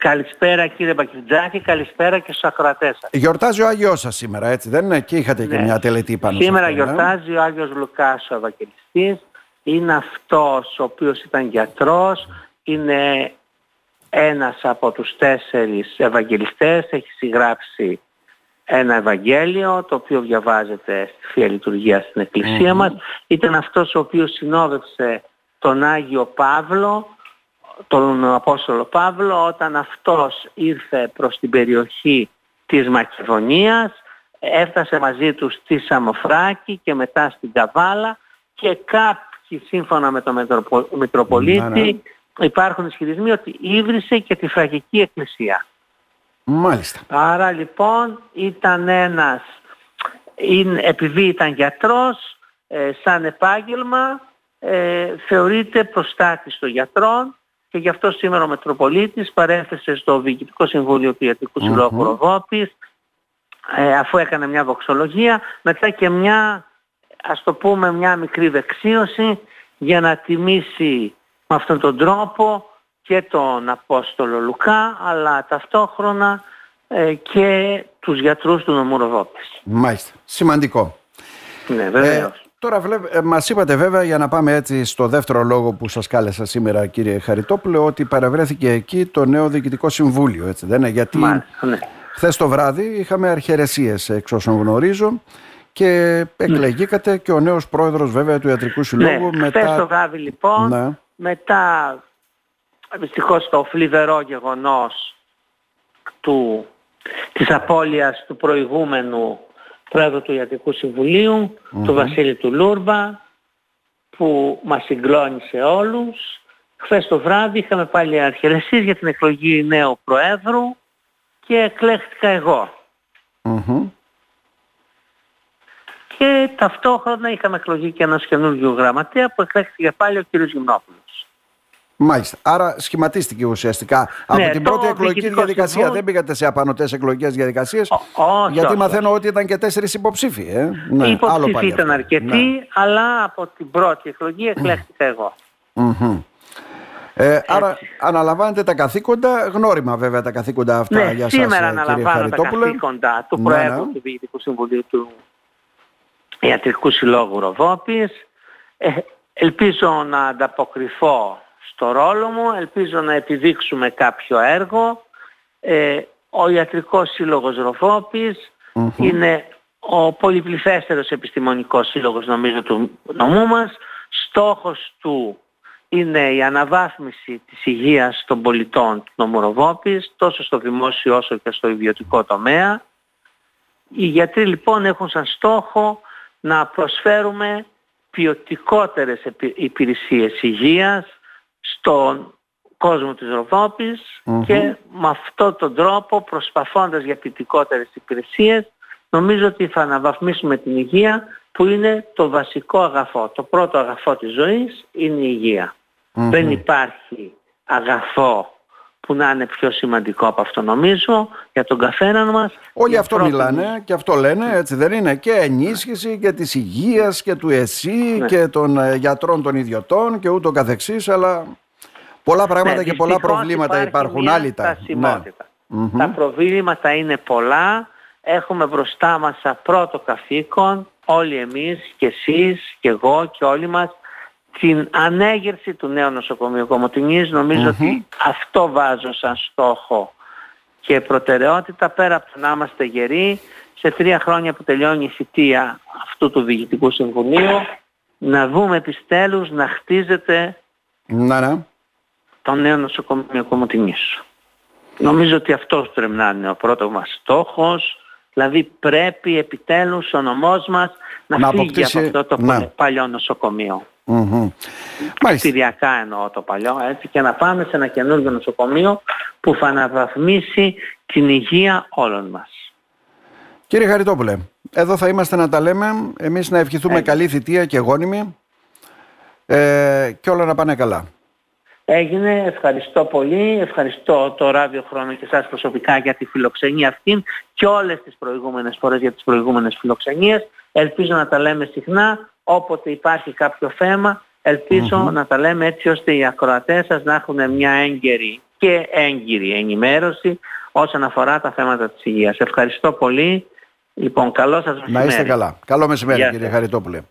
Καλησπέρα κύριε Μπακριτζάκη, καλησπέρα και στους ακροατές σας. Γιορτάζει ο Άγιος σας σήμερα, έτσι δεν είναι, και είχατε και Ναι. μια τελετή πάνω Σήμερα σε αυτό, ε; γιορτάζει ο Άγιος Λουκάς ο Ευαγγελιστής. Είναι αυτός ο οποίος ήταν γιατρός, είναι ένας από τους τέσσερις Ευαγγελιστές, έχει συγγράψει ένα Ευαγγέλιο το οποίο διαβάζεται στη Θεία Λειτουργία στην εκκλησια μας. Ήταν αυτός ο οποίος συνόδευσε τον Άγιο Παύλο, τον Απόστολο Παύλο όταν αυτός ήρθε προς την περιοχή της Μακεδονίας έφτασε μαζί τους στη Σαμοφράκη και μετά στην Καβάλα και κάποιοι σύμφωνα με τον Μητροπο- Μητροπολίτη Ναι, ναι. υπάρχουν ισχυρισμοί ότι ίδρυσε και τη Φραγική Εκκλησία. Μάλιστα. Άρα λοιπόν ήταν ένας, είναι, επειδή ήταν γιατρός, ε, σαν επάγγελμα ε, θεωρείται προστάτης των γιατρών και γι' αυτό σήμερα ο Μετροπολίτης παρέθεσε στο Διοικητικό Συμβούλιο του Ιατρικού Συλλόγου Μμμ. Ροδόπης ε, αφού έκανε μια βοξολογία μετά και μια ας το πούμε μια μικρή δεξίωση για να τιμήσει με αυτόν τον τρόπο και τον Απόστολο Λουκά αλλά ταυτόχρονα ε, και τους γιατρούς του νομού Ροδόπης. Μάλιστα. Σημαντικό. Ναι, Ε, βεβαίως. Τώρα βλέπ, ε, μας είπατε βέβαια για να πάμε έτσι στο δεύτερο λόγο που σας κάλεσα σήμερα κύριε Χαριτόπουλο ότι παραβρέθηκε εκεί το νέο Διοικητικό Συμβούλιο έτσι δεν είναι; Γιατί Μάλιστα, ναι. χθες το βράδυ είχαμε αρχαιρεσίες εξ όσων γνωρίζω και εκλεγήκατε και ο νέος πρόεδρος βέβαια του Ιατρικού Συλλόγου ναι, χθες το βράδυ λοιπόν, Ναι. μετά δυστυχώς το φλιβερό γεγονός του, της απώλειας του προηγούμενου πρόεδρου του Ιατρικού Συμβουλίου, του Βασίλη του Λούρμπα, που μας συγκλώνησε όλους. Χθες το βράδυ είχαμε πάλι αρχαιρεσίες για την εκλογή νέου Προέδρου και εκλέχθηκα εγώ. Μμμ. Και ταυτόχρονα είχαμε εκλογή και ένας καινούργιο γραμματέα που εκλέχθηκε πάλι ο κύριος Γυμνόπουλος. Μάλιστα. Άρα σχηματίστηκε ουσιαστικά από Ναι, την το πρώτη εκλογική Διοικητικό διαδικασία. Συμβούλιο- Δεν πήγατε σε απανοτές εκλογικές διαδικασίες. Ω- όχι, γιατί όχι, μαθαίνω ότι ήταν και τέσσερις υποψήφοι. Ε. Ναι, Οι άλλο υποψήφοι πάλι ήταν αυτό. αρκετοί, Ναι. αλλά από την πρώτη εκλογή εκλέχθηκα εγώ. Μμμ. Ε, άρα αναλαμβάνετε τα καθήκοντα, γνώριμα βέβαια τα καθήκοντα αυτά Ναι, για σας σήμερα ε, κύριε αναλαμβάνω τα Χαριτόπουλε. καθήκοντα του Ναι, Προέδρου ναι. του Διοικητικού Συμβουλίου του Ιατρικού Συλλόγου Ροδόπης. Ε, ελπίζω να ανταποκριθώ στο ρόλο μου, ελπίζω να επιδείξουμε κάποιο έργο. Ε, ο Ιατρικός Σύλλογος Ροδόπης Μμμ. είναι ο πολυπληθέστερος επιστημονικός σύλλογος νομίζω του νομού μας. Στόχος του είναι η αναβάθμιση της υγείας των πολιτών του νομού Ροδόπης, τόσο στο δημόσιο όσο και στο ιδιωτικό τομέα. Οι γιατροί λοιπόν έχουν σαν στόχο να προσφέρουμε ποιοτικότερες επι- υπηρεσίες υγείας στον κόσμο της Ροδόπης Μμμ. και με αυτόν τον τρόπο προσπαθώντας για ποιοτικότερες υπηρεσίες νομίζω ότι θα αναβαθμίσουμε την υγεία που είναι το βασικό αγαθό. Το πρώτο αγαθό της ζωής είναι η υγεία. Μμμ. Δεν υπάρχει αγαθό που να είναι πιο σημαντικό από αυτό νομίζω για τον καθέναν μας. Όλοι Η αυτό πρώτη- μιλάνε και αυτό λένε, έτσι δεν είναι; Και ενίσχυση και της υγείας και του ΕΣΥ Ναι. και των ε, γιατρών των ιδιωτών και ούτω καθεξής, αλλά πολλά πράγματα Ναι, και πολλά δυστυχώς προβλήματα υπάρχει υπάρχουν. μια Άλλη τα. Ναι. στασιμότητα. Μμμ. Τα προβλήματα είναι πολλά. Έχουμε μπροστά μας σαν πρώτο καθήκον όλοι εμείς και εσείς και εγώ και όλοι μας την ανέγερση του νέου νοσοκομείου Κομωτινής. Νομίζω Μμμ. ότι αυτό βάζω σαν στόχο και προτεραιότητα πέρα από το να είμαστε γεροί σε τρία χρόνια που τελειώνει η θητεία αυτού του Διοικητικού Συμβουλίου να δούμε επιστέλους να χτίζεται Ναι, ναι. το νέο νοσοκομείο Κομωτινής. Νομίζω ότι αυτός πρέπει να είναι ο πρώτος μας στόχος. Δηλαδή πρέπει επιτέλους ο νομός μας να, Να φύγει αποκτήσει- από αυτό το ναι. παλιό νοσοκομείο. Μμμ. Μάλιστα. Κτηριακά εννοώ το παλιό έτσι και να πάμε σε ένα καινούργιο νοσοκομείο που θα αναβαθμίσει την υγεία όλων μας. Κύριε Χαριτόπουλε, εδώ θα είμαστε να τα λέμε. Εμείς να ευχηθούμε Ε. καλή θητεία και γόνιμη ε, και όλα να πάνε καλά. Έγινε, ευχαριστώ πολύ, ευχαριστώ το ράδιο χρόνο και εσάς προσωπικά για τη φιλοξενία αυτή και όλες τις προηγούμενες φορές για τις προηγούμενες φιλοξενίες. Ελπίζω να τα λέμε συχνά, όποτε υπάρχει κάποιο θέμα, ελπίζω να τα λέμε έτσι ώστε οι ακροατές σας να έχουν μια έγκαιρη και έγκυρη ενημέρωση όσον αφορά τα θέματα της υγείας. Ευχαριστώ πολύ. Λοιπόν, καλό σας μεσημέρι. Να είστε καλά. Καλό μεσημέρι κύριε Χαριτόπουλε.